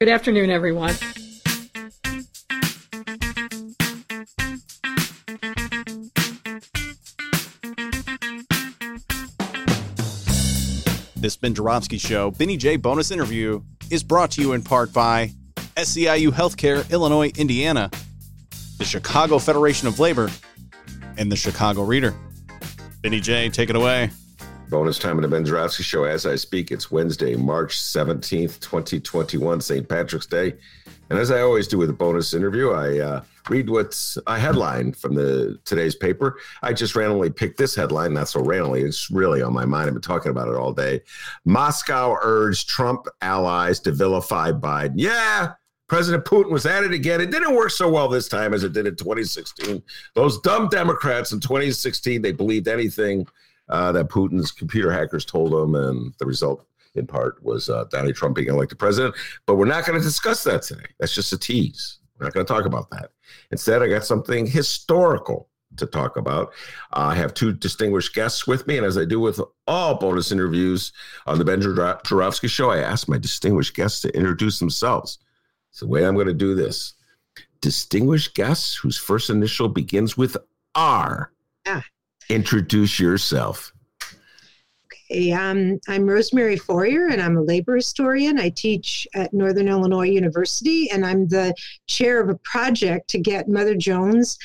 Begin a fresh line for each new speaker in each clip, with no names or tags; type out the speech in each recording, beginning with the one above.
Good afternoon, everyone.
This Ben Joravsky Show, Benny J bonus interview, is brought to you in part by SEIU Healthcare, Illinois, Indiana, the Chicago Federation of Labor, and the Chicago Reader. Benny J, take it away.
Bonus time in the Ben Joravsky Show as I speak. It's Wednesday, March 17th, 2021, St. Patrick's Day. And as I always do with a bonus interview, I uh, read what's a headline from the today's paper. I just randomly picked this headline, not so randomly. It's really on my mind. I've been talking about it all day. Moscow urged Trump allies to vilify Biden. Yeah, President Putin was at it again. It didn't work so well this time as it did in 2016. Those dumb Democrats in 2016, they believed anything uh, that Putin's computer hackers told him, and the result, in part, was uh, Donald Trump being elected president. But we're not going to discuss that today. That's just a tease. We're not going to talk about that. Instead, I got something historical to talk about. Uh, I have two distinguished guests with me, and as I do with all bonus interviews on the Ben Joravsky Show, I ask my distinguished guests to introduce themselves. So the way I'm going to do this. Distinguished guests whose first initial begins with R. Yeah. Introduce yourself.
Okay, um, I'm Rosemary Feurer, and I'm a labor historian. I teach at Northern Illinois University, and I'm the chair of a project to get Mother Jones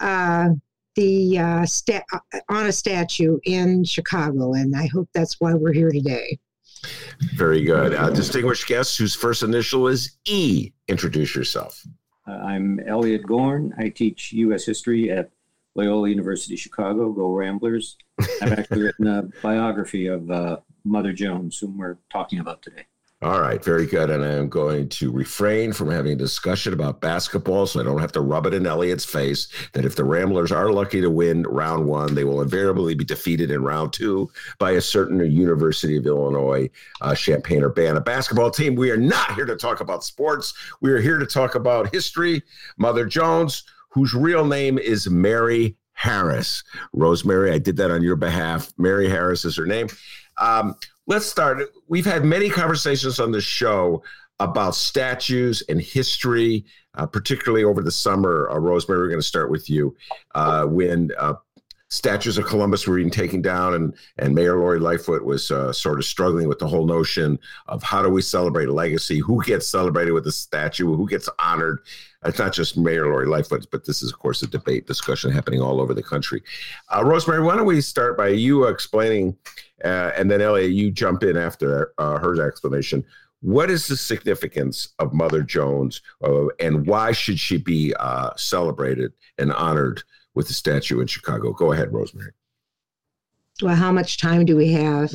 uh, the uh, sta- on a statue in Chicago, and I hope that's why we're here today.
Very good. Uh, distinguished guest whose first initial is E. Introduce yourself.
Uh, I'm Elliot Gorn. I teach U.S. history at Loyola University Chicago. Go Ramblers! I've actually written a biography of uh, Mother Jones, whom we're talking about today.
All right, very good. And I am going to refrain from having a discussion about basketball so I don't have to rub it in Elliot's face that if the Ramblers are lucky to win round one, they will invariably be defeated in round two by a certain University of Illinois uh, Champaign Urbana basketball team. We are not here to talk about sports. We are here to talk about history. Mother Jones, whose real name is Mary Harris. Rosemary, I did that on your behalf. Mary Harris is her name. Um, let's start. We've had many conversations on the show about statues and history, uh, particularly over the summer. Uh, Rosemary, we're going to start with you. Uh, when uh, statues of Columbus were being taken down, and and Mayor Lori Lightfoot was uh, sort of struggling with the whole notion of how do we celebrate a legacy? Who gets celebrated with a statue? Who gets honored? It's not just Mayor Lori Lightfoot, but this is, of course, a debate discussion happening all over the country. Uh, Rosemary, why don't we start by you explaining, uh, and then Elliot, you jump in after uh, her explanation. What is the significance of Mother Jones, uh, and why should she be uh, celebrated and honored with the statue in Chicago. Go ahead, Rosemary.
Well, how much time do we have?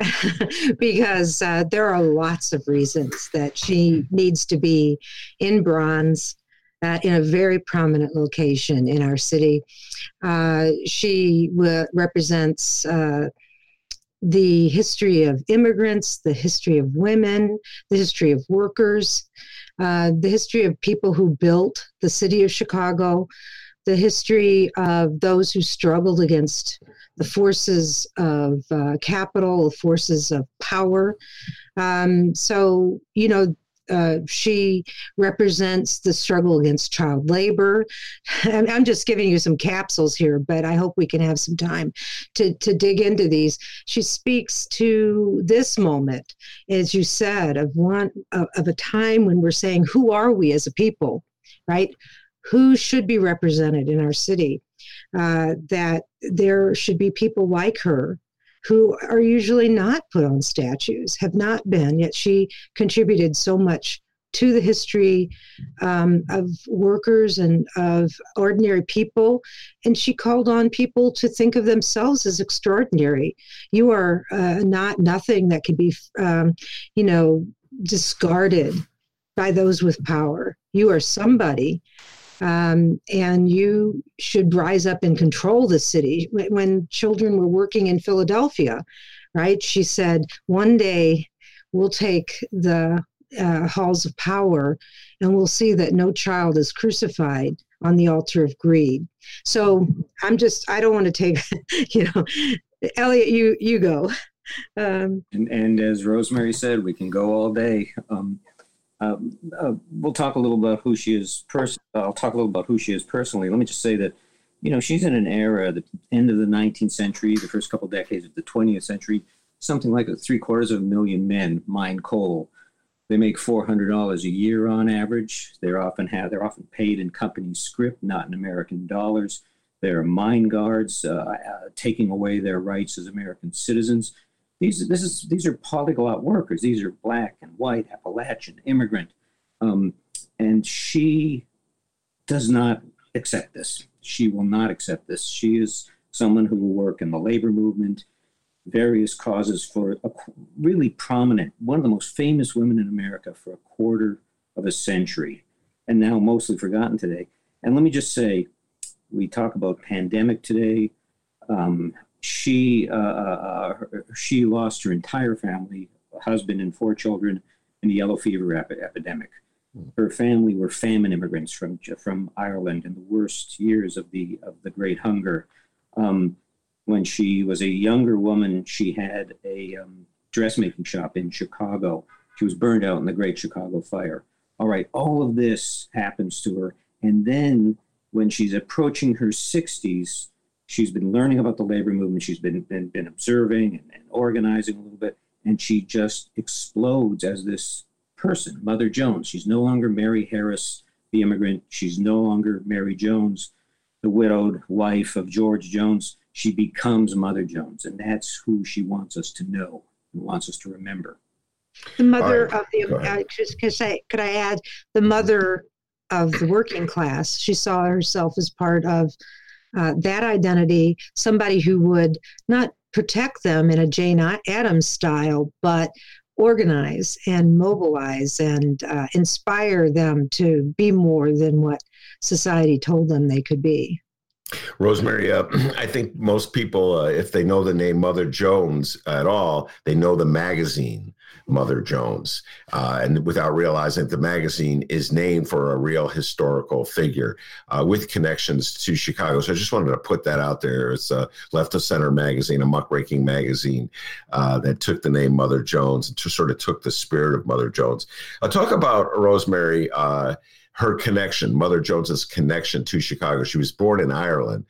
because uh, there are lots of reasons that she needs to be in bronze uh, in a very prominent location in our city. Uh, she w- represents uh, the history of immigrants, the history of women, the history of workers, uh, the history of people who built the city of Chicago, the history of those who struggled against the forces of uh, capital, the forces of power. Um, so, you know, uh, she represents the struggle against child labor. I'm just giving you some capsules here, but I hope we can have some time to, to dig into these. She speaks to this moment, as you said, of one of, of a time when we're saying, "Who are we as a people?" Right? who should be represented in our city, uh, that there should be people like her who are usually not put on statues, have not been, yet she contributed so much to the history um, of workers and of ordinary people. And she called on people to think of themselves as extraordinary. You are uh, not nothing that can be, um, you know, discarded by those with power. You are somebody, um, and you should rise up and control the city. When, children were working in Philadelphia, right? She said, one day we'll take the uh, halls of power and we'll see that no child is crucified on the altar of greed. So I'm just, I don't want to take, you know, Elliot, you you go.
Um, and, and as Rosemary said, we can go all day. Um, uh, uh, we'll talk a little about who she is. Pers- I'll talk a little about who she is personally. Let me just say that, you know, she's in an era, the end of the 19th century, the first couple decades of the 20th century. Something like three quarters of a million men mine coal. They make four hundred dollars a year on average. They're often have they're often paid in company scrip, not in American dollars. They're mine guards, uh, uh, taking away their rights as American citizens. These, this is, these are polyglot workers. These are black and white, Appalachian, immigrant. Um, and she does not accept this. She will not accept this. She is someone who will work in the labor movement, various causes for a really prominent, one of the most famous women in America for a quarter of a century, and now mostly forgotten today. And let me just say, we talk about pandemic today. Um, she uh, uh, she lost her entire family, a husband and four children, in the yellow fever epidemic. Hmm. Her family were famine immigrants from from Ireland in the worst years of the of the Great Hunger. Um, when she was a younger woman, she had a um, dressmaking shop in Chicago. She was burned out in the Great Chicago Fire. All right, all of this happens to her, and then when she's approaching her 60s, she's been learning about the labor movement. She's been, been, been observing and, and organizing a little bit. And she just explodes as this person, Mother Jones. She's no longer Mary Harris, the immigrant. She's no longer Mary Jones, the widowed wife of George Jones. She becomes Mother Jones. And that's who she wants us to know and wants us to remember.
The mother right. of the, uh, just could, say, could I add, the mother of the working class. She saw herself as part of uh, that identity, somebody who would not protect them in a Jane Addams style, but organize and mobilize and uh, inspire them to be more than what society told them they could be.
Rosemary, uh, I think most people, uh, if they know the name Mother Jones at all, they know the magazine Mother Jones, uh, and without realizing the magazine is named for a real historical figure uh, with connections to Chicago. So I just wanted to put that out there. It's a left of center magazine, a muckraking magazine uh, that took the name Mother Jones and just sort of took the spirit of Mother Jones. I'll talk about Rosemary uh, her connection, Mother Jones's connection to Chicago. She was born in Ireland,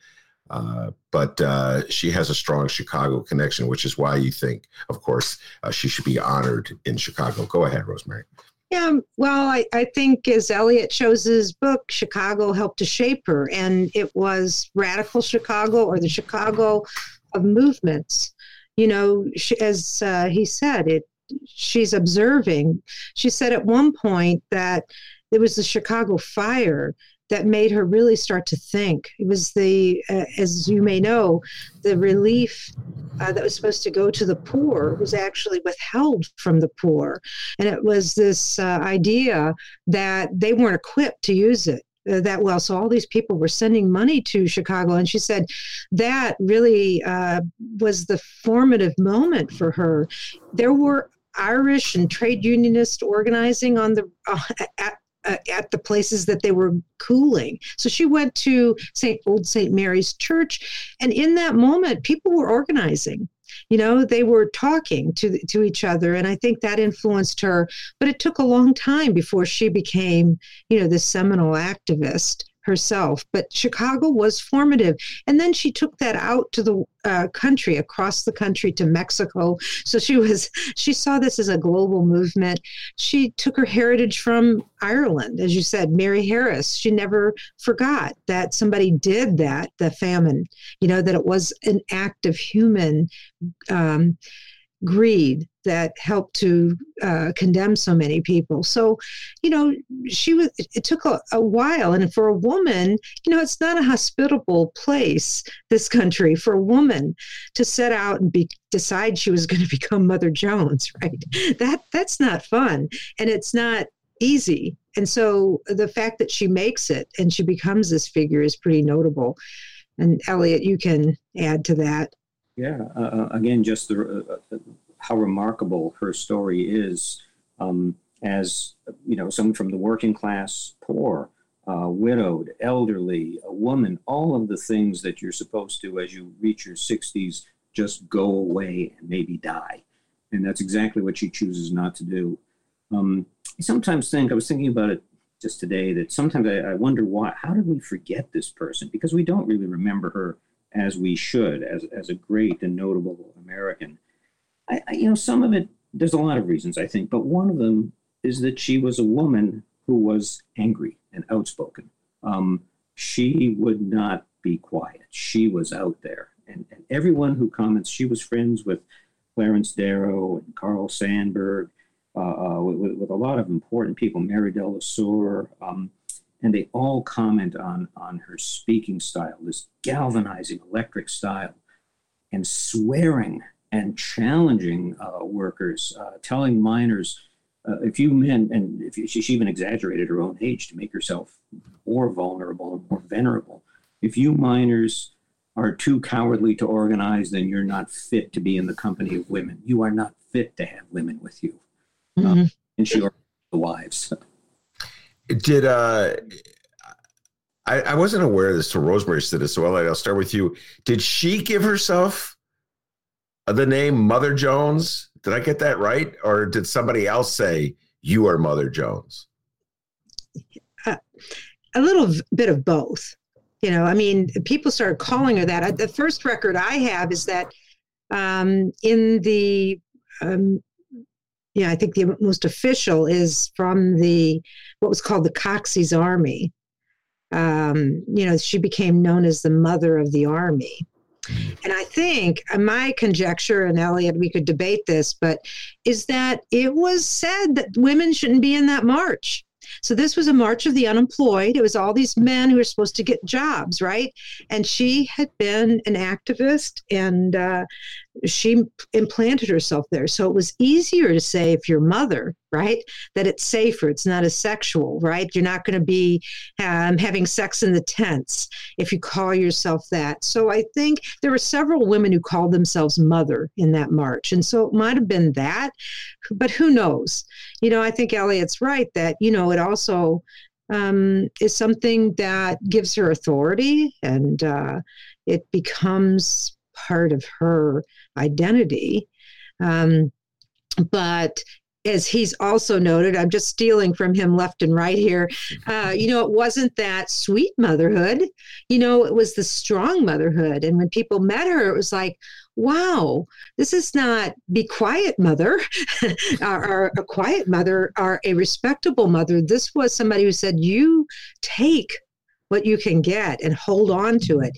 uh, but uh, she has a strong Chicago connection, which is why you think, of course, uh, she should be honored in Chicago. Go ahead, Rosemary.
Yeah, well, I, I think as Elliot shows his book, Chicago helped to shape her, and it was radical Chicago or the Chicago of movements. You know, she, as uh, he said, it. She's observing. She said at one point that it was the Chicago fire that made her really start to think. It was the, uh, as you may know, the relief uh, that was supposed to go to the poor was actually withheld from the poor. And it was this uh, idea that they weren't equipped to use it. Uh, that well. So all these people were sending money to Chicago, and she said that really uh, was the formative moment for her. There were Irish and trade unionist organizing on the uh, at uh, at the places that they were cooling. So she went to St. Old St. Mary's Church, and in that moment, people were organizing. You know, they were talking to to each other, and I think that influenced her. But it took a long time before she became, you know, this seminal activist herself. But Chicago was formative. And then she took that out to the uh, country, across the country to Mexico. So she was, she saw this as a global movement. She took her heritage from Ireland, as you said, Mary Harris. She never forgot that somebody did that, the famine, you know, that it was an act of human. Um, greed that helped to uh, condemn so many people. So, you know, she was. It took a, a, while, and for a woman, you know, it's not a hospitable place. This country for a woman to set out and be decide she was going to become Mother Jones, right? That that's not fun, and it's not easy. And so the fact that she makes it and she becomes this figure is pretty notable. And Elliot, you can add to that.
Yeah. Uh, uh again, just the, uh, uh, how remarkable her story is. Um, as you know, someone from the working class, poor, uh, widowed, elderly, a woman, all of the things that you're supposed to, as you reach your 60s, just go away and maybe die. And that's exactly what she chooses not to do. Um, I sometimes think, I was thinking about it just today, that sometimes I, I wonder why, how did we forget this person? Because we don't really remember her as we should, as, as a great and notable American. I, I, you know, some of it, there's a lot of reasons, I think, but one of them is that she was a woman who was angry and outspoken. Um, she would not be quiet. She was out there. And, and everyone who comments, she was friends with Clarence Darrow and Carl Sandburg, uh, uh, with, with, a lot of important people, Mary um, and they all comment on, on her speaking style, this galvanizing electric style, and swearing and challenging uh, workers, uh, telling miners, uh, if you men, and if you, she, she even exaggerated her own age to make herself more vulnerable and more venerable. If you miners are too cowardly to organize, then you're not fit to be in the company of women. You are not fit to have women with you. Mm-hmm. Um, and she the wives.
Did uh, I, I wasn't aware of this till Rosemary said this. So I'll start with you. Did she give herself the name Mother Jones? Did I get that right, or did somebody else say you are Mother Jones?
Uh, a little bit of both. You know, I mean, people started calling her that. The first record I have is that um, in the, um, yeah, I think the most official is from the what was called the Coxey's Army. Um, you know, she became known as the mother of the army. And I think uh, my conjecture, and Elliot, we could debate this, but is that it was said that women shouldn't be in that march. So this was a march of the unemployed. It was all these men who were supposed to get jobs, right? And she had been an activist and uh, she implanted herself there. So it was easier to say if your mother, right, that it's safer. It's not as sexual, right? You're not going to be um, having sex in the tents if you call yourself that. So I think there were several women who called themselves mother in that march. And so it might have been that, but who knows? You know, I think Elliot's right that, you know, it also um, is something that gives her authority and uh, it becomes part of her identity. Um, but as he's also noted, I'm just stealing from him left and right here. Uh, you know, it wasn't that sweet motherhood. You know, it was the strong motherhood. And when people met her, it was like, wow, this is not be quiet mother or, or, a quiet mother or a respectable mother. This was somebody who said, you take what you can get and hold on to it.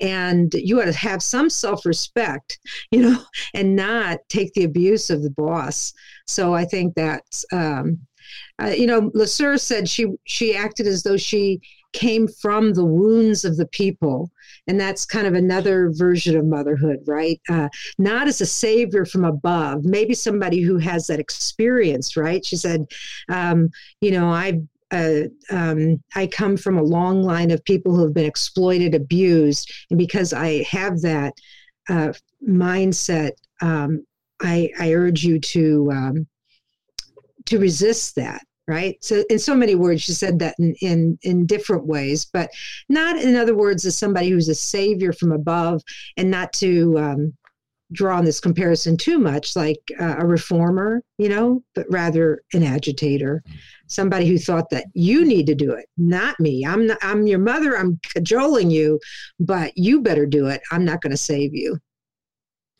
And you ought to have some self respect, you know, and not take the abuse of the boss. So I think that's, um, uh, you know, LeSueur said she she acted as though she came from the wounds of the people, and that's kind of another version of motherhood, right? Uh, not as a savior from above, maybe somebody who has that experience, right? She said, um, you know, I've uh, um, I come from a long line of people who have been exploited, abused, and because I have that uh, mindset, um, I, I, urge you to um, to resist that. Right. So, in so many words, she said that in, in in different ways, but not in other words as somebody who's a savior from above, and not to um, draw on this comparison too much like uh, a reformer, you know, but rather an agitator, somebody who thought that you need to do it, not me. I'm not, I'm your mother. I'm cajoling you, but you better do it. I'm not going to save you.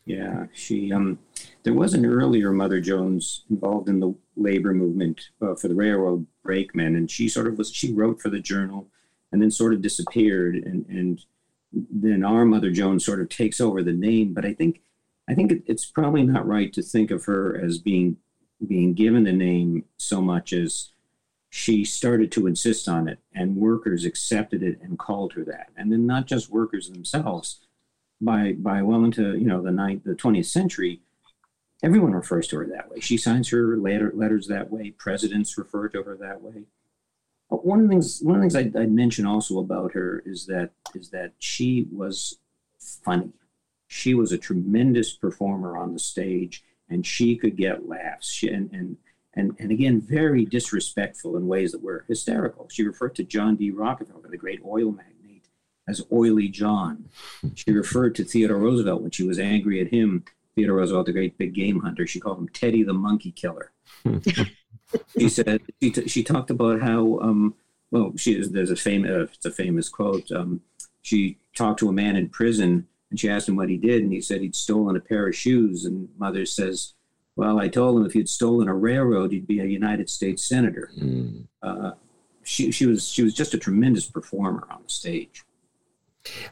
Yeah, she um, there was an earlier Mother Jones involved in the labor movement uh, for the railroad brakemen, and she sort of was she wrote for the journal, and then sort of disappeared, and and then our Mother Jones sort of takes over the name. But I think I think it's probably not right to think of her as being being given the name so much as she started to insist on it, and workers accepted it and called her that. And then not just workers themselves, by by well into you know the ninth, the twentieth century, everyone refers to her that way. She signs her letter, letters that way. Presidents refer to her that way. But one of the things, one of the things I'd, I'd mention also about her is that is that she was funny. She was a tremendous performer on the stage, and she could get laughs. She, and and and and again, very disrespectful in ways that were hysterical. She referred to John D. Rockefeller, the great oil magnate, as Oily John. She referred to Theodore Roosevelt when she was angry at him Theodore Roosevelt, the great big game hunter. She called him Teddy the Monkey Killer. she said she, t- she talked about how um, well she is. There's a famous uh, it's a famous quote. Um, she talked to a man in prison and she asked him what he did, and he said he'd stolen a pair of shoes. And mother says, "Well, I told him if you'd stolen a railroad, you'd be a United States senator." Mm. Uh, she she was she was just a tremendous performer on the stage.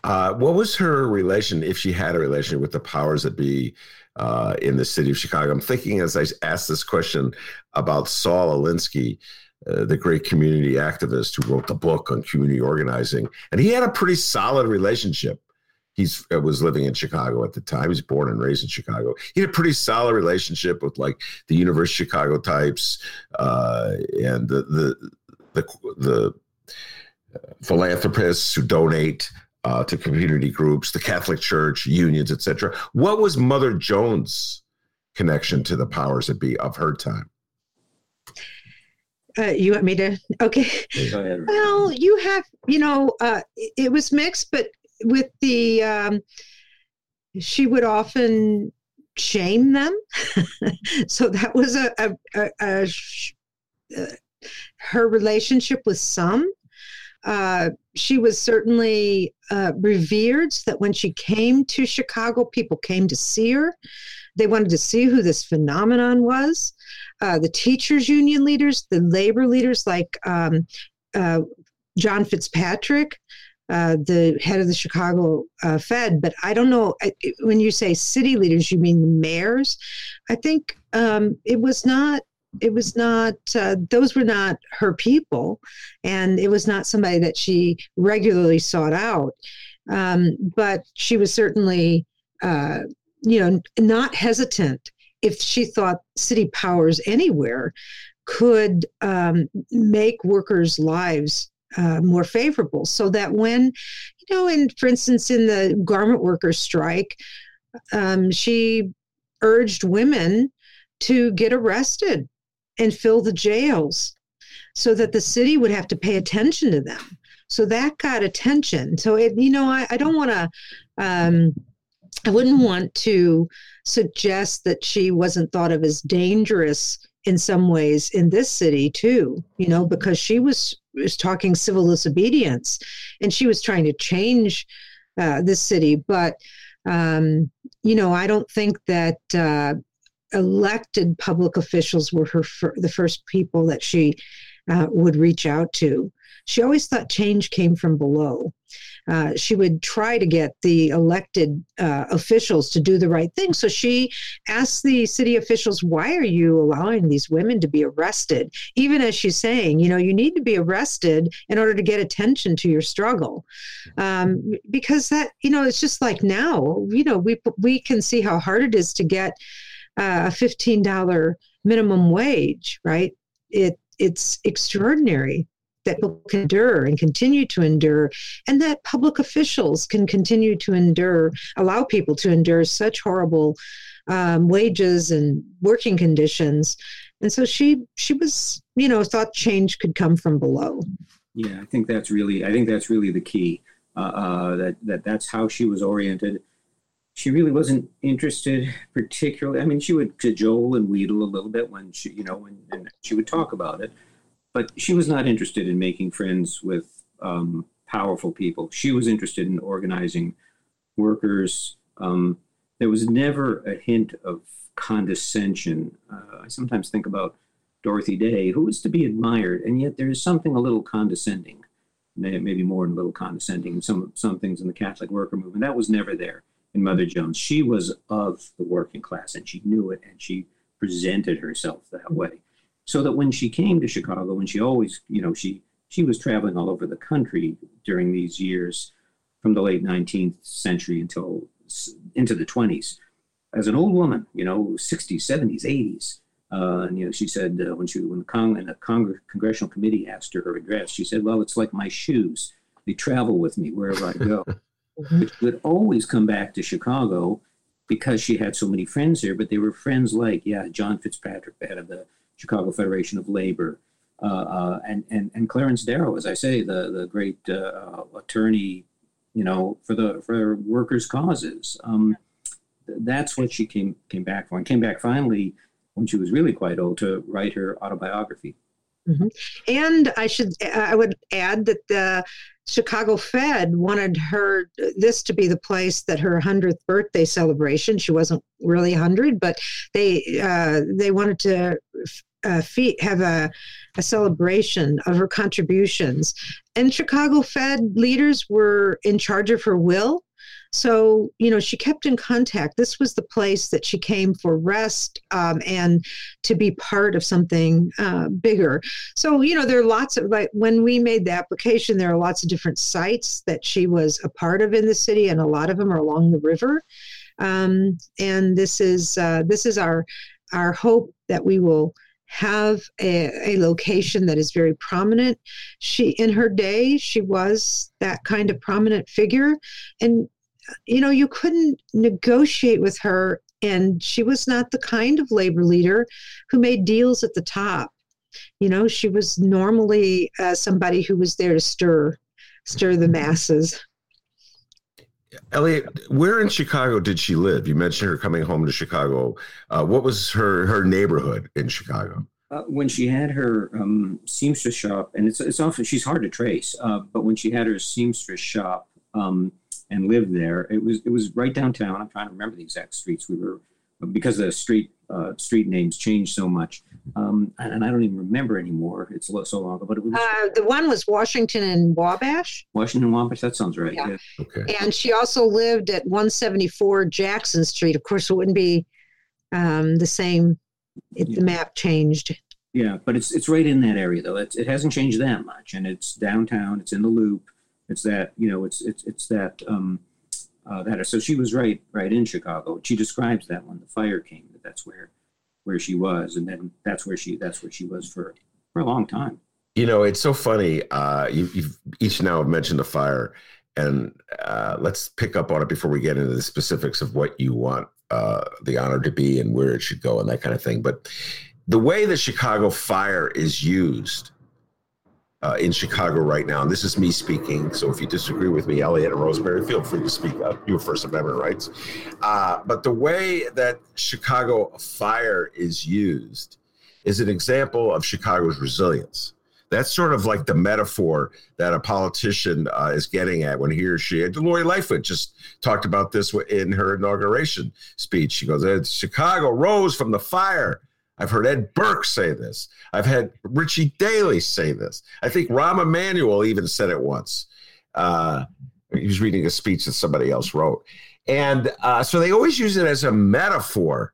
Uh, what was her relation, if she had a relation with the powers that be uh, in the city of Chicago? I'm thinking as I asked this question about Saul Alinsky, uh, the great community activist who wrote the book on community organizing, and he had a pretty solid relationship. He uh, was living in Chicago at the time. He was born and raised in Chicago. He had a pretty solid relationship with like the University of Chicago types uh, and the the the, the philanthropists who donate uh, to community groups, the Catholic Church, unions, etc. What was Mother Jones' connection to the powers that be of her time?
Uh, you want me to? Okay. Well, you have, you know, uh, it was mixed, but with the, um, she would often shame them. so that was a, a, a, a, a uh, her relationship with some uh, she was certainly uh, revered that when she came to Chicago, people came to see her. They wanted to see who this phenomenon was. Uh, the teachers' union leaders, the labor leaders like um, uh, John Fitzpatrick, uh, the head of the Chicago uh, Fed. But I don't know when you say city leaders, you mean the mayors. I think um, it was not it was not uh, those were not her people and it was not somebody that she regularly sought out um, but she was certainly uh, you know not hesitant if she thought city powers anywhere could um, make workers lives uh, more favorable so that when you know in for instance in the garment workers strike um, she urged women to get arrested and fill the jails so that the city would have to pay attention to them. So that got attention. So it, you know, I, I don't want to, um, I wouldn't want to suggest that she wasn't thought of as dangerous in some ways in this city too, you know, because she was was talking civil disobedience, and she was trying to change uh, this city. But um, you know, I don't think that uh, elected public officials were her fir- the first people that she uh, would reach out to. She always thought change came from below. Uh, she would try to get the elected uh, officials to do the right thing. So she asked the city officials, Why are you allowing these women to be arrested? Even as she's saying, you know, you need to be arrested in order to get attention to your struggle. Um, because that, you know, it's just like now, you know, we, we can see how hard it is to get a $15 minimum wage, right? It it's extraordinary that people endure and continue to endure, and that public officials can continue to endure, allow people to endure such horrible um, wages and working conditions. And so she she was, you know, thought change could come from below.
Yeah, I think that's really I think that's really the key. Uh, uh, that that that's how she was oriented she really wasn't interested particularly. I mean, she would cajole and wheedle a little bit when she, you know, when she would talk about it, but she was not interested in making friends with um, powerful people. She was interested in organizing workers. Um, there was never a hint of condescension. Uh, I sometimes think about Dorothy Day, who was to be admired, and yet there is something a little condescending, maybe more than a little condescending in some some things in the Catholic worker movement. That was never there in Mother Jones. She was of the working class and she knew it and she presented herself that way. So that when she came to Chicago, when she always, you know, she she was traveling all over the country during these years from the late 19th century until into the 20s. as an old woman, you know, 60s, 70s, 80s. Uh, and you know, she said uh, when she when the, Cong- and the Cong- congressional committee asked her her address, she said, "Well, it's like my shoes; they travel with me wherever I go." But she would always come back to Chicago because she had so many friends here. But they were friends like, yeah, John Fitzpatrick, the head of the Chicago Federation of Labor, uh, uh, and and and Clarence Darrow, as I say, the the great uh, attorney, you know, for the for workers' causes. Um, that's what she came came back for, and came back finally when she was really quite old to write her autobiography.
Mm-hmm. And I should I would add that the Chicago Fed wanted her this to be the place that her hundredth birthday celebration. She wasn't really hundred, but they uh, they wanted to uh, have a, a celebration of her contributions. And Chicago Fed leaders were in charge of her will. So, you know, she kept in contact. This was the place that she came for rest um, and to be part of something uh, bigger. So, you know, there are lots of, like, when we made the application, there are lots of different sites that she was a part of in the city, and a lot of them are along the river. Um, and this is uh, this is our our hope that we will have a, a, location that is very prominent. She, in her day, she was that kind of prominent figure. And, you know, you couldn't negotiate with her. And she was not the kind of labor leader who made deals at the top. You know, she was normally uh, somebody who was there to stir, stir the masses.
Elliot, where in Chicago did she live? You mentioned her coming home to Chicago. Uh, what was her her neighborhood in Chicago?
Uh, when she had her um, seamstress shop, and it's it's often she's hard to trace, uh, but when she had her seamstress shop um, and lived there, it was it was right downtown. I'm trying to remember the exact streets we were because the street uh, street names changed so much, um, and, and, I don't even remember anymore. It's so long ago, but it was
uh, the one was Washington and Wabash.
Washington and Wabash. That sounds right. Yeah. yeah.
Okay. And she also lived at 174 Jackson Street. Of course, it wouldn't be um, the same. It, yeah. The map changed.
Yeah, but it's it's right in that area though. It's, it hasn't changed that much, and it's downtown. It's in the loop. It's that you know. It's it's it's that. Um, uh, that so she was right right in Chicago. She describes that when the fire came that that's where where she was, and then that's where she that's where she was for for a long time.
You know, it's so funny. Uh, you, you've each now have mentioned the fire, and uh, let's pick up on it before we get into the specifics of what you want uh, the honor to be and where it should go and that kind of thing. But the way the Chicago fire is used uh, in Chicago right now. And this is me speaking. So if you disagree with me, Elliot and Rosemary, feel free to speak up. Your First Amendment rights. Uh, but the way that Chicago fire is used is an example of Chicago's resilience. That's sort of like the metaphor that a politician uh, is getting at when he or she, and Lori Lightfoot just talked about this in her inauguration speech. She goes, Chicago rose from the fire I've heard Ed Burke say this. I've had Richie Daley say this. I think Rahm Emanuel even said it once. Uh, he was reading a speech that somebody else wrote. And uh, so they always use it as a metaphor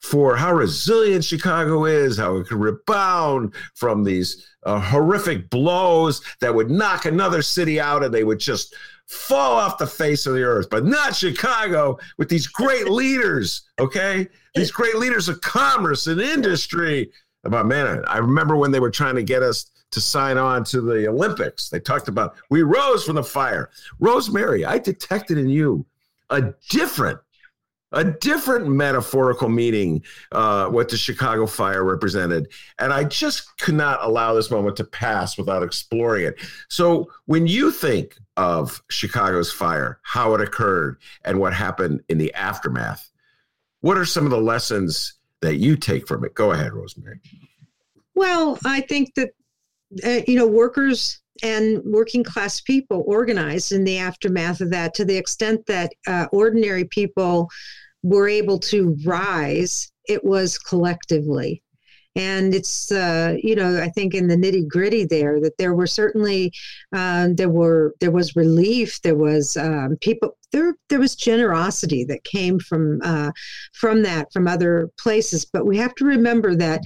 for how resilient Chicago is, how it can rebound from these uh, horrific blows that would knock another city out and they would just fall off the face of the earth, but not Chicago with these great leaders, okay? These great leaders of commerce and industry. About man, I remember when they were trying to get us to sign on to the Olympics. They talked about we rose from the fire. Rosemary, I detected in you a different a different metaphorical meaning uh, what the Chicago fire represented. And I just could not allow this moment to pass without exploring it. So, when you think of Chicago's fire, how it occurred, and what happened in the aftermath, what are some of the lessons that you take from it? Go ahead, Rosemary.
Well, I think that, uh, you know, workers and working class people organized in the aftermath of that to the extent that uh, ordinary people were able to rise, it was collectively. and it's uh, you know I think in the nitty gritty there that there were certainly um, there were there was relief, there was um, people there there was generosity that came from uh, from that from other places, but we have to remember that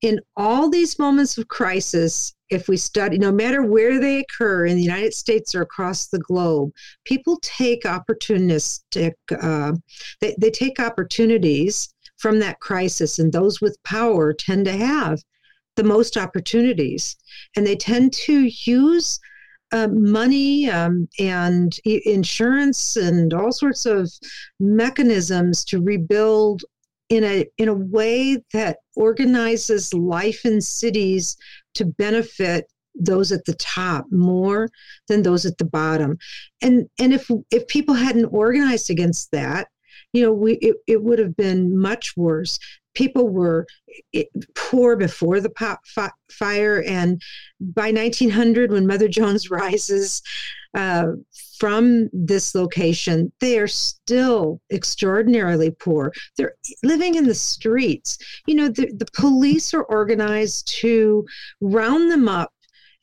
in all these moments of crisis if we study, no matter where they occur in the United States or across the globe, people take opportunistic, uh, they, they take opportunities from that crisis, and those with power tend to have the most opportunities, and they tend to use. Uh, money um, and insurance and all sorts of mechanisms to rebuild in a in a way that organizes life in cities to benefit those at the top more than those at the bottom. And and if if people hadn't organized against that you know we it, it would have been much worse. People were poor before the pop fire and by 1900 when mother jones rises uh, from this location, they are still extraordinarily poor. They're living in the streets. You know, the, the police are organized to round them up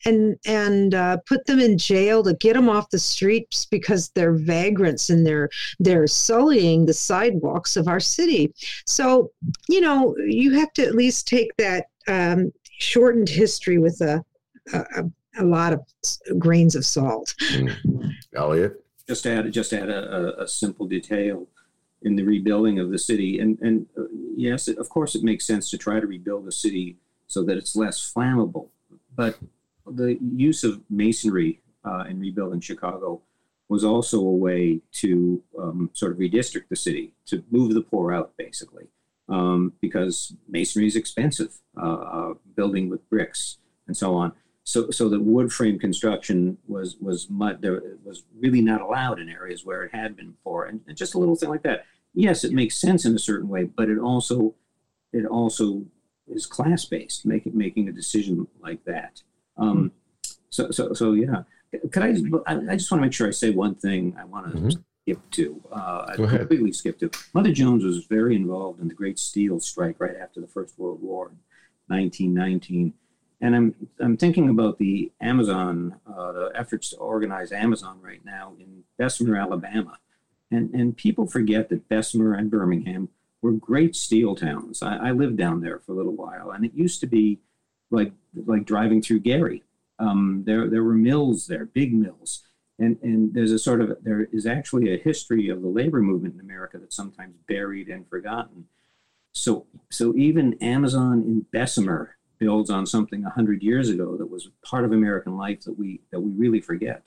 and and uh, put them in jail to get them off the streets because they're vagrants and they're they're sullying the sidewalks of our city. So you know you have to at least take that um, shortened history with a, a, a lot of grains of salt.
Mm. Elliot,
just add just add a, a, simple detail in the rebuilding of the city, and and uh, yes, it, of course, it makes sense to try to rebuild a city so that it's less flammable. But the use of masonry uh, in rebuilding Chicago was also a way to um, sort of redistrict the city to move the poor out, basically, um, because masonry is expensive, uh, uh building with bricks and so on so so the wood frame construction was was mud there was really not allowed in areas where it had been before and, and, just a little thing like that. Yes it makes sense in a certain way but it also it also is class based making making a decision like that. Um, so so so yeah. Could I, I just want to make sure I say one thing I want to mm-hmm. skip to uh, I completely skip to. Mother Jones was very involved in the Great Steel Strike right after the First World War 1919 and I'm I'm thinking about the Amazon, uh, the efforts to organize Amazon right now in Bessemer, Alabama, and and people forget that Bessemer and Birmingham were great steel towns. I, I lived down there for a little while, and it used to be like like driving through Gary. Um, there there were mills there, big mills, and and there's a sort of there is actually a history of the labor movement in America that's sometimes buried and forgotten. So so even Amazon in Bessemer builds on something 100 years ago that was part of American life that we that we really forget.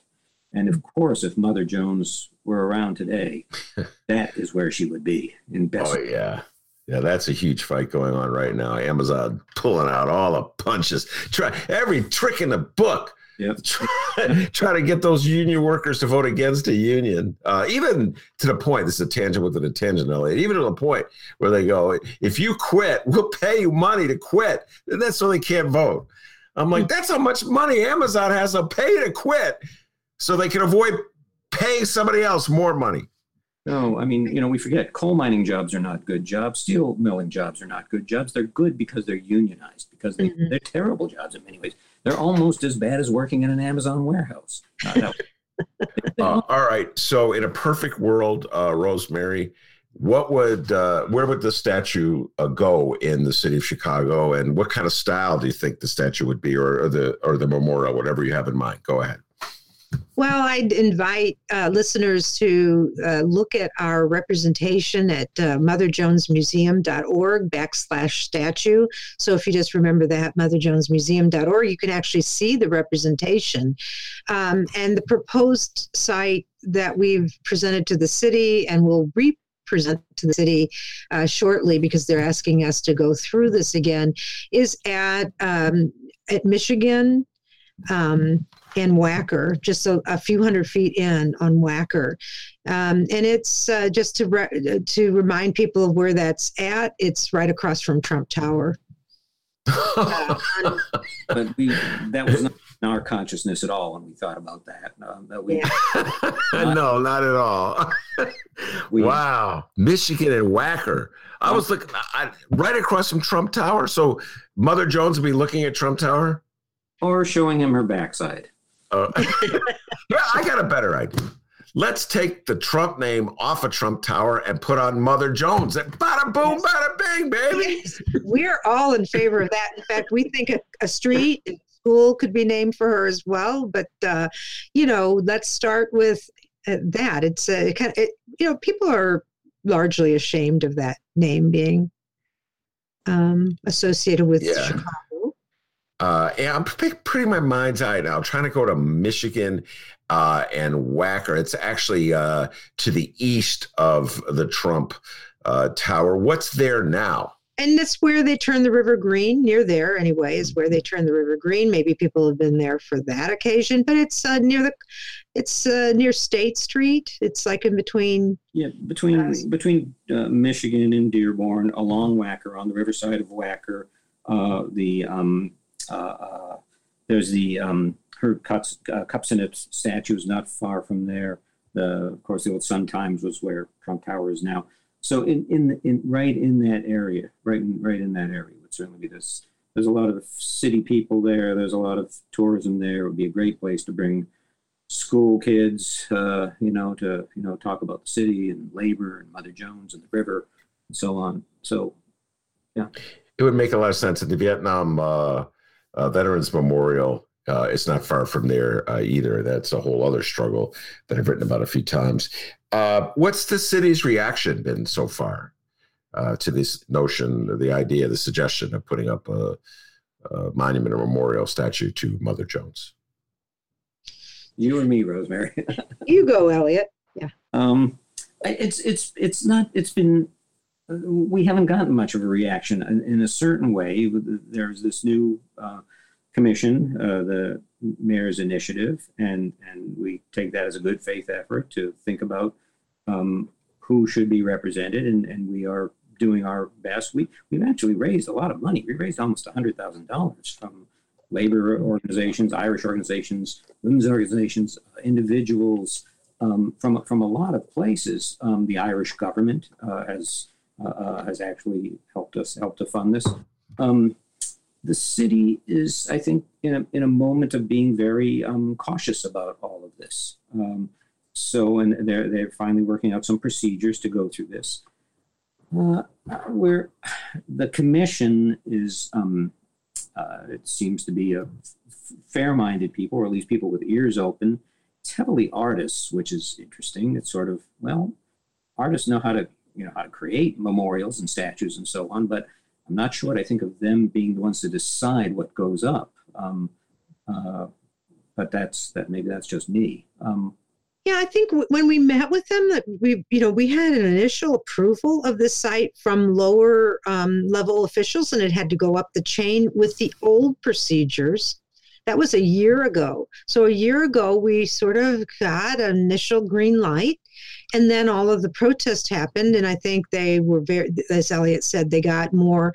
And of course, if Mother Jones were around today, that is where she would be in best.
Oh yeah, yeah, that's a huge fight going on right now. Amazon pulling out all the punches, try every trick in the book Yep. Try, try, to get those union workers to vote against a union, uh, even to the point. This is a tangent within a tangent, Elliot. Even to the point where they go, "If you quit, we'll pay you money to quit." And that's so they can't vote. I'm like, that's how much money Amazon has to pay to quit, so they can avoid paying somebody else more money.
No, I mean, you know, we forget coal mining jobs are not good jobs. Steel milling jobs are not good jobs. They're good because they're unionized, because they, mm-hmm. they're terrible jobs in many ways. They're almost as bad as working in an Amazon warehouse. Uh,
all right. So, in a perfect world, uh, Rosemary, what would uh, where would the statue uh, go in the city of Chicago, and what kind of style do you think the statue would be, or, or the or the memorial, whatever you have in mind? Go ahead.
Well, I'd invite uh, listeners to uh, look at our representation at uh, motherjonesmuseum.org backslash statue. So if you just remember that, motherjonesmuseum.org, you can actually see the representation. Um, and the proposed site that we've presented to the city and will re present to the city uh, shortly because they're asking us to go through this again is at um, at Michigan um, and Wacker, just a, a, few hundred feet in on Wacker. Um, and it's uh, just to re- to remind people of where that's at. It's right across from Trump Tower.
uh, but we, that was not in our consciousness at all when we thought about that. Um, that we,
yeah. no, not at all. we, wow, Michigan and Wacker. I was looking I, right across from Trump Tower. So Mother Jones will be looking at Trump Tower,
or showing him her backside. Uh,
yeah, I got a better idea. Let's take the Trump name off of Trump Tower and put on Mother Jones. And bada boom, yes. bada bing, baby. Yes.
We're all in favor of that. In fact, we think a, a street school could be named for her as well. But uh, you know, let's start with uh, that. It's uh, it kind of it, you know people are largely ashamed of that name being um, associated with yeah. Chicago.
Uh, yeah, I'm putting my mind's eye now. trying to go to Michigan uh, and Wacker. It's actually uh, to the east of the Trump uh, Tower. What's there now?
and that's where they turn the river green near there anyway is where they turn the river green maybe people have been there for that occasion but it's uh, near the it's uh, near state street it's like in between
yeah between uh, between uh, michigan and dearborn along wacker on the riverside of wacker uh, the um, uh, there's the um, her cups uh, statue is not far from there the of course the old sun times was where trump tower is now so in in in right in that area, right in right in that area would certainly be this. There's a lot of city people there. There's a lot of tourism there. It would be a great place to bring school kids, uh, you know, to you know talk about the city and labor and Mother Jones and the river and so on. So, yeah,
it would make a lot of sense. At the Vietnam uh, uh, Veterans Memorial, uh, it's not far from there uh, either. That's a whole other struggle that I've written about a few times. Uh, what's the city's reaction been so far uh, to this notion, the idea, the suggestion of putting up a, a monument or memorial statue to Mother Jones?
You and me, Rosemary.
you go, Elliot.
Yeah. Um, it's it's it's not. It's been. We haven't gotten much of a reaction in, in a certain way. There's this new uh, commission, uh, the mayor's initiative, and and we take that as a good faith effort to think about um, who should be represented, and, and we are doing our best. We we've actually raised a lot of money. We raised almost hundred thousand dollars from labor organizations, Irish organizations, women's organizations, individuals um, from from a lot of places. Um, the Irish government uh, has has actually helped us help to fund this. Um, the city is, I think, in a, in a moment of being very um, cautious about all of this. Um, so, and they're they're finally working out some procedures to go through this. Uh, where the commission is, um, uh, it seems to be a fair-minded people, or at least people with ears open. It's heavily artists, which is interesting. It's sort of well, artists know how to you know how to create memorials and statues and so on, but I'm not sure what I think of them being the ones to decide what goes up. Um, uh, but that's that. Maybe that's just me. Um,
yeah, I think w- when we met with them, that we, you know, we had an initial approval of this site from lower um, level officials, and it had to go up the chain with the old procedures. That was a year ago. So a year ago, we sort of got an initial green light, and then all of the protest happened and i think they were very as elliot said they got more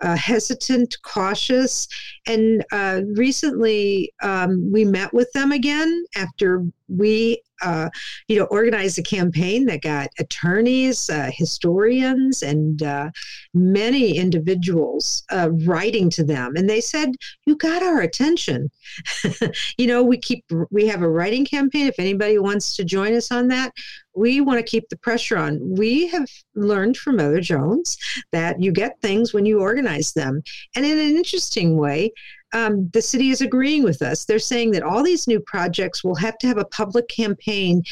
uh, hesitant cautious and uh, recently um, we met with them again after we uh, you know organized a campaign that got attorneys uh, historians and uh, many individuals uh, writing to them and they said you got our attention you know we keep we have a writing campaign if anybody wants to join us on that we want to keep the pressure on. We have learned from Mother Jones that you get things when you organize them. And in an interesting way, um, the city is agreeing with us. They're saying that all these new projects will have to have a public campaign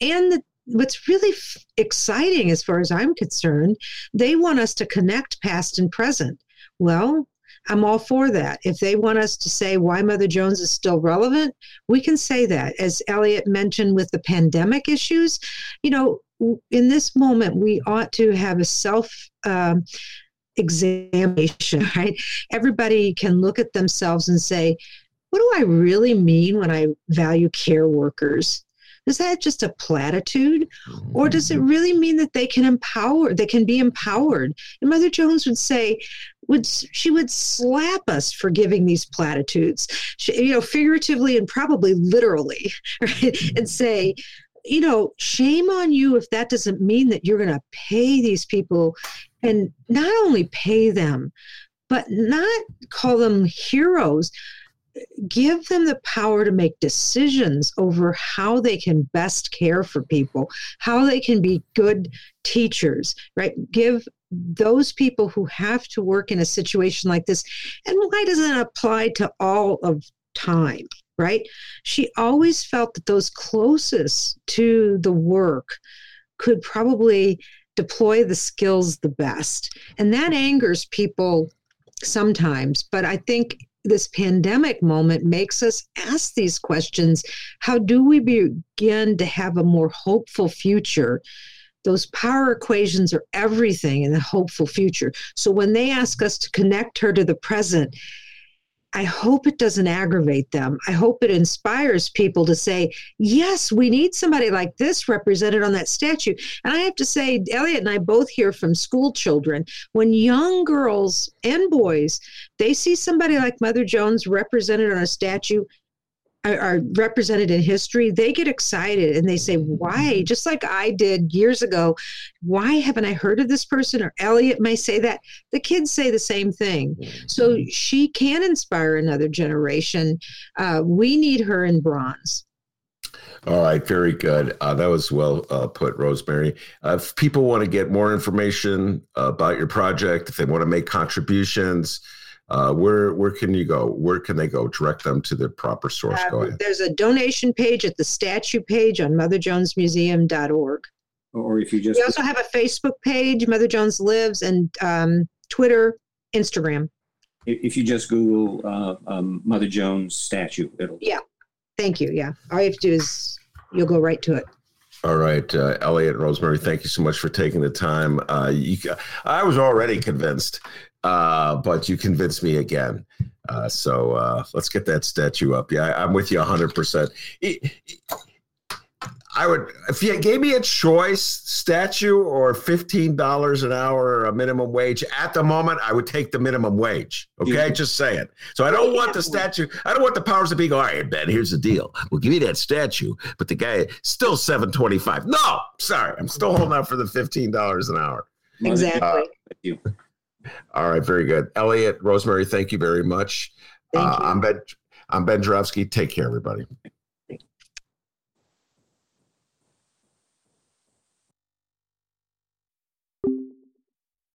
and the what's really f- exciting as far as I'm concerned, they want us to connect past and present. Well, I'm all for that. If they want us to say why Mother Jones is still relevant, we can say that. As Elliot mentioned with the pandemic issues, you know, in this moment, we ought to have a self um, examination, right? Everybody can look at themselves and say, what do I really mean when I value care workers? is that just a platitude? Or mm-hmm. does it really mean that they can empower they can be empowered? And mother jones would say would she would slap us for giving these platitudes she, you know figuratively and probably literally right? Mm-hmm. And say you know shame on you if that doesn't mean that you're going to pay these people and not only pay them but not call them heroes give them the power to make decisions over how they can best care for people, how they can be good teachers, right? Give those people who have to work in a situation like this. And why doesn't it apply to all of time, right? She always felt that those closest to the work could probably deploy the skills the best. And that angers people sometimes, but I think this pandemic moment makes us ask these questions how do we begin to have a more hopeful future those power equations are everything in the hopeful future so when they ask us to connect her to the present I hope it doesn't aggravate them. I hope it inspires people to say, yes, we need somebody like this represented on that statue. And I have to say, Elliot and I both hear from school children when young girls and boys they see somebody like Mother Jones represented on a statue, are represented in history, they get excited and they say, Why? Just like I did years ago, why haven't I heard of this person? Or Elliot may say that. The kids say the same thing. So she can inspire another generation. Uh, we need her in bronze.
All right, very good. Uh, that was well uh, put, Rosemary. Uh, if people want to get more information about your project, if they want to make contributions, uh, where where can you go? Where can they go? Direct them to the proper source. go ahead.
There's a donation page at the statue page on MotherJonesMuseum.org.
Or if you just
we also have a Facebook page, Mother Jones Lives, and um, Twitter, Instagram.
If you just Google uh, um, Mother Jones statue, it'll.
Yeah, thank you. Yeah, all you have to do is you'll go right to it.
All right, uh, Elliot and Rosemary, thank you so much for taking the time. Uh, you, I was already convinced uh, but you convinced me again. Uh, so uh, let's get that statue up. Yeah, I, am with you 100%. I would, if you gave me a choice, statue or $15 an hour a minimum wage, at the moment, I would take the minimum wage. Okay, yeah. just say it. So I don't want the statue. I don't want the powers to be all right, Ben, here's the deal. We'll give you that statue, but the guy still 725. No, sorry. I'm still holding out for the $15 an hour.
Exactly. Uh,
Thank you.
All right, very good. Elliot, Rosemary, thank you very much.
Thank
uh, you. I'm Ben. I'm Ben Joravsky. Take care, everybody.